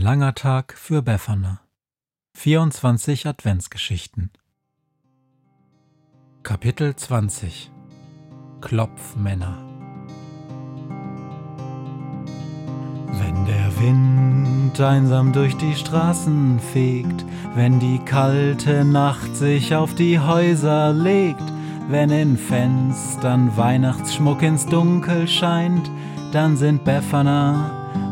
langer Tag für Befana. 24 Adventsgeschichten. Kapitel 20 Klopfmänner. Wenn der Wind einsam durch die Straßen fegt, wenn die kalte Nacht sich auf die Häuser legt, wenn in Fenstern Weihnachtsschmuck ins Dunkel scheint, dann sind Befana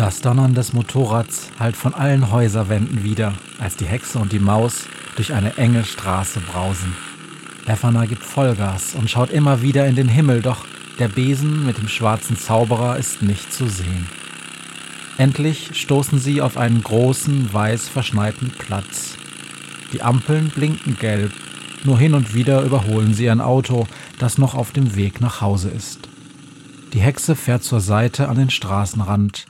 Das Donnern des Motorrads hallt von allen Häuserwänden wieder, als die Hexe und die Maus durch eine enge Straße brausen. Befana gibt Vollgas und schaut immer wieder in den Himmel, doch der Besen mit dem schwarzen Zauberer ist nicht zu sehen. Endlich stoßen sie auf einen großen, weiß verschneiten Platz. Die Ampeln blinken gelb, nur hin und wieder überholen sie ein Auto, das noch auf dem Weg nach Hause ist. Die Hexe fährt zur Seite an den Straßenrand,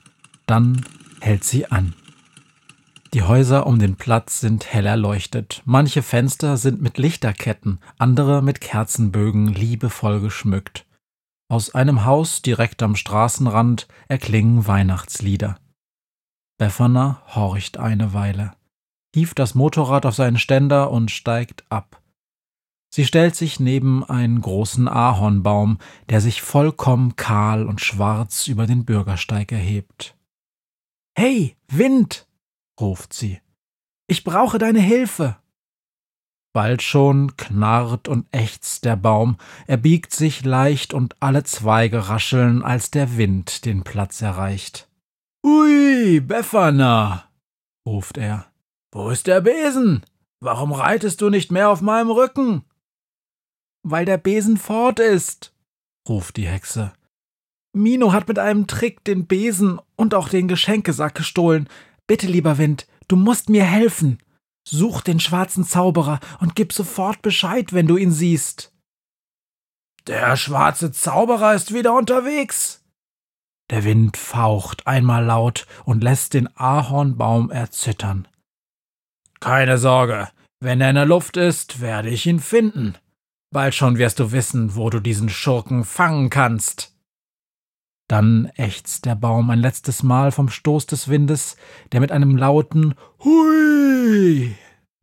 dann hält sie an. Die Häuser um den Platz sind hell erleuchtet. Manche Fenster sind mit Lichterketten, andere mit Kerzenbögen liebevoll geschmückt. Aus einem Haus direkt am Straßenrand erklingen Weihnachtslieder. Befana horcht eine Weile, hieft das Motorrad auf seinen Ständer und steigt ab. Sie stellt sich neben einen großen Ahornbaum, der sich vollkommen kahl und schwarz über den Bürgersteig erhebt. Hey, Wind, ruft sie. Ich brauche deine Hilfe. Bald schon knarrt und ächzt der Baum, er biegt sich leicht und alle Zweige rascheln, als der Wind den Platz erreicht. Ui, Befana, ruft er. Wo ist der Besen? Warum reitest du nicht mehr auf meinem Rücken? Weil der Besen fort ist, ruft die Hexe. Mino hat mit einem Trick den Besen und auch den Geschenkesack gestohlen. Bitte, lieber Wind, du musst mir helfen. Such den schwarzen Zauberer und gib sofort Bescheid, wenn du ihn siehst. Der schwarze Zauberer ist wieder unterwegs. Der Wind faucht einmal laut und lässt den Ahornbaum erzittern. Keine Sorge, wenn er in der Luft ist, werde ich ihn finden. Bald schon wirst du wissen, wo du diesen Schurken fangen kannst. Dann ächzt der Baum ein letztes Mal vom Stoß des Windes, der mit einem lauten Hui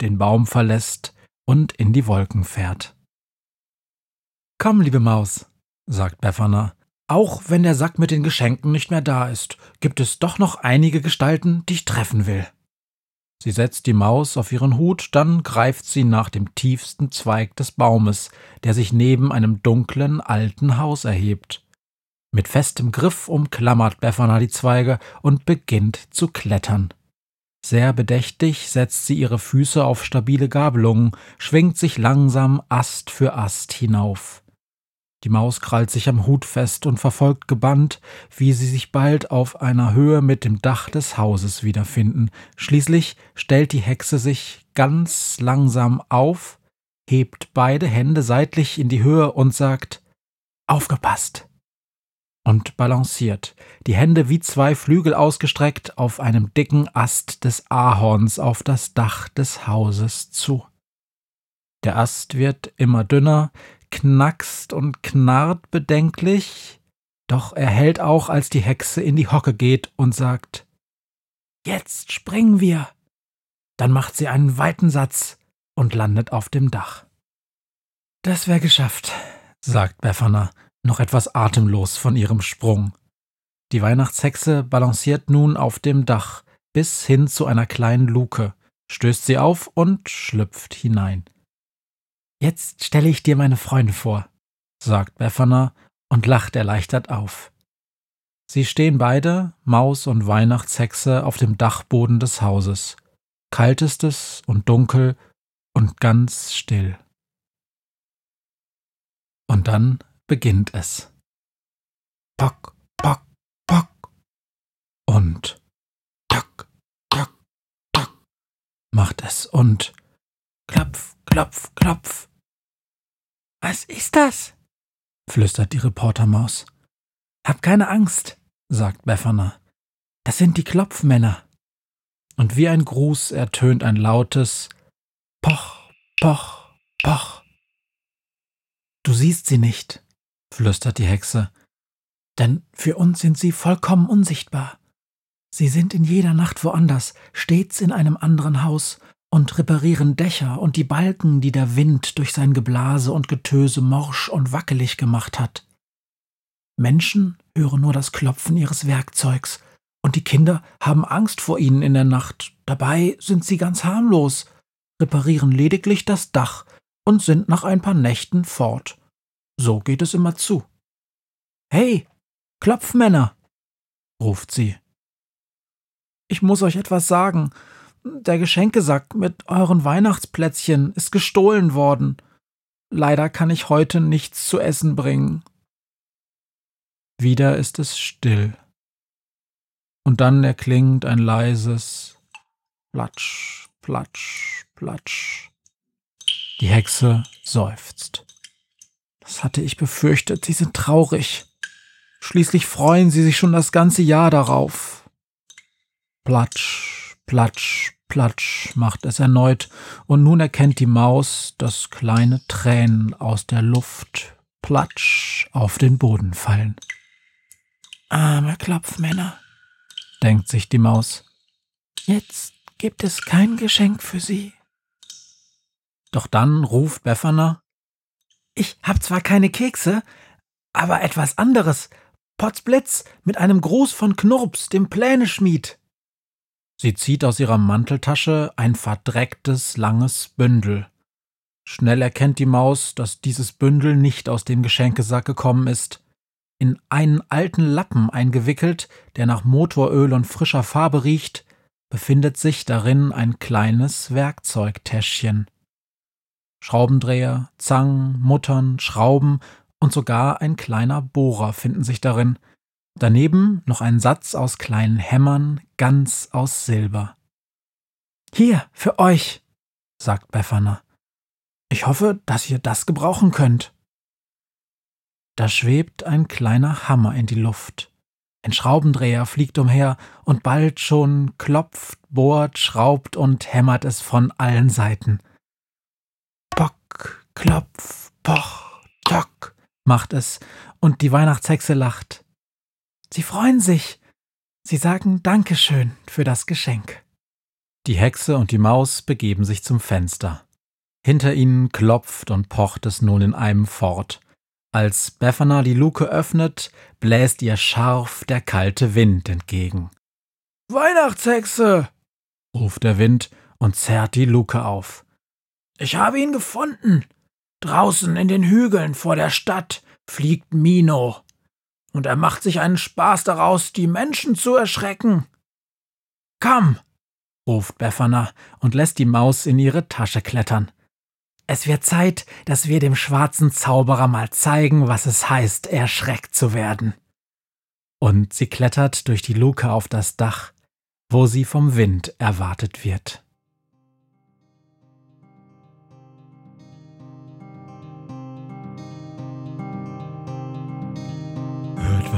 den Baum verlässt und in die Wolken fährt. Komm, liebe Maus, sagt Befana, auch wenn der Sack mit den Geschenken nicht mehr da ist, gibt es doch noch einige Gestalten, die ich treffen will. Sie setzt die Maus auf ihren Hut, dann greift sie nach dem tiefsten Zweig des Baumes, der sich neben einem dunklen alten Haus erhebt. Mit festem Griff umklammert Befana die Zweige und beginnt zu klettern. Sehr bedächtig setzt sie ihre Füße auf stabile Gabelungen, schwingt sich langsam Ast für Ast hinauf. Die Maus krallt sich am Hut fest und verfolgt gebannt, wie sie sich bald auf einer Höhe mit dem Dach des Hauses wiederfinden. Schließlich stellt die Hexe sich ganz langsam auf, hebt beide Hände seitlich in die Höhe und sagt Aufgepasst und balanciert, die Hände wie zwei Flügel ausgestreckt auf einem dicken Ast des Ahorns auf das Dach des Hauses zu. Der Ast wird immer dünner, knackst und knarrt bedenklich, doch er hält auch, als die Hexe in die Hocke geht und sagt Jetzt springen wir. Dann macht sie einen weiten Satz und landet auf dem Dach. Das wär geschafft, sagt Befana noch etwas atemlos von ihrem Sprung. Die Weihnachtshexe balanciert nun auf dem Dach bis hin zu einer kleinen Luke, stößt sie auf und schlüpft hinein. Jetzt stelle ich dir meine Freunde vor, sagt Befana und lacht erleichtert auf. Sie stehen beide, Maus und Weihnachtshexe, auf dem Dachboden des Hauses. Kalt ist es und dunkel und ganz still. Und dann beginnt es. Pock, pock, pock. Und tack, tack, tack macht es und klopf, klopf, klopf. Was ist das? flüstert die Reportermaus. Hab keine Angst, sagt Befana. Das sind die Klopfmänner. Und wie ein Gruß ertönt ein lautes Poch, Poch, Poch. Du siehst sie nicht, flüstert die Hexe, denn für uns sind sie vollkommen unsichtbar. Sie sind in jeder Nacht woanders, stets in einem anderen Haus und reparieren Dächer und die Balken, die der Wind durch sein Geblase und Getöse morsch und wackelig gemacht hat. Menschen hören nur das Klopfen ihres Werkzeugs, und die Kinder haben Angst vor ihnen in der Nacht. Dabei sind sie ganz harmlos, reparieren lediglich das Dach und sind nach ein paar Nächten fort. So geht es immer zu. Hey, Klopfmänner, ruft sie. Ich muss euch etwas sagen. Der Geschenkesack mit euren Weihnachtsplätzchen ist gestohlen worden. Leider kann ich heute nichts zu essen bringen. Wieder ist es still. Und dann erklingt ein leises Platsch, Platsch, Platsch. Die Hexe seufzt. Das hatte ich befürchtet, sie sind traurig. Schließlich freuen sie sich schon das ganze Jahr darauf. Platsch, Platsch, Platsch macht es erneut, und nun erkennt die Maus, dass kleine Tränen aus der Luft platsch auf den Boden fallen. Arme Klopfmänner, denkt sich die Maus. Jetzt gibt es kein Geschenk für sie. Doch dann ruft Befana. Ich hab zwar keine Kekse, aber etwas anderes. Potzblitz mit einem Gruß von Knurps, dem Pläneschmied. Sie zieht aus ihrer Manteltasche ein verdrecktes, langes Bündel. Schnell erkennt die Maus, dass dieses Bündel nicht aus dem Geschenkesack gekommen ist in einen alten Lappen eingewickelt, der nach Motoröl und frischer Farbe riecht, befindet sich darin ein kleines Werkzeugtäschchen. Schraubendreher, Zangen, Muttern, Schrauben und sogar ein kleiner Bohrer finden sich darin. Daneben noch ein Satz aus kleinen Hämmern, ganz aus Silber. Hier, für euch, sagt Befana. Ich hoffe, dass ihr das gebrauchen könnt. Da schwebt ein kleiner Hammer in die Luft. Ein Schraubendreher fliegt umher und bald schon klopft, bohrt, schraubt und hämmert es von allen Seiten. Pock, klopf, poch, tock macht es und die Weihnachtshexe lacht. Sie freuen sich. Sie sagen Dankeschön für das Geschenk. Die Hexe und die Maus begeben sich zum Fenster. Hinter ihnen klopft und pocht es nun in einem fort. Als Befana die Luke öffnet, bläst ihr scharf der kalte Wind entgegen. Weihnachtshexe! ruft der Wind und zerrt die Luke auf. Ich habe ihn gefunden. Draußen in den Hügeln vor der Stadt fliegt Mino. Und er macht sich einen Spaß daraus, die Menschen zu erschrecken. Komm, ruft Befana und lässt die Maus in ihre Tasche klettern. Es wird Zeit, dass wir dem schwarzen Zauberer mal zeigen, was es heißt, erschreckt zu werden. Und sie klettert durch die Luke auf das Dach, wo sie vom Wind erwartet wird.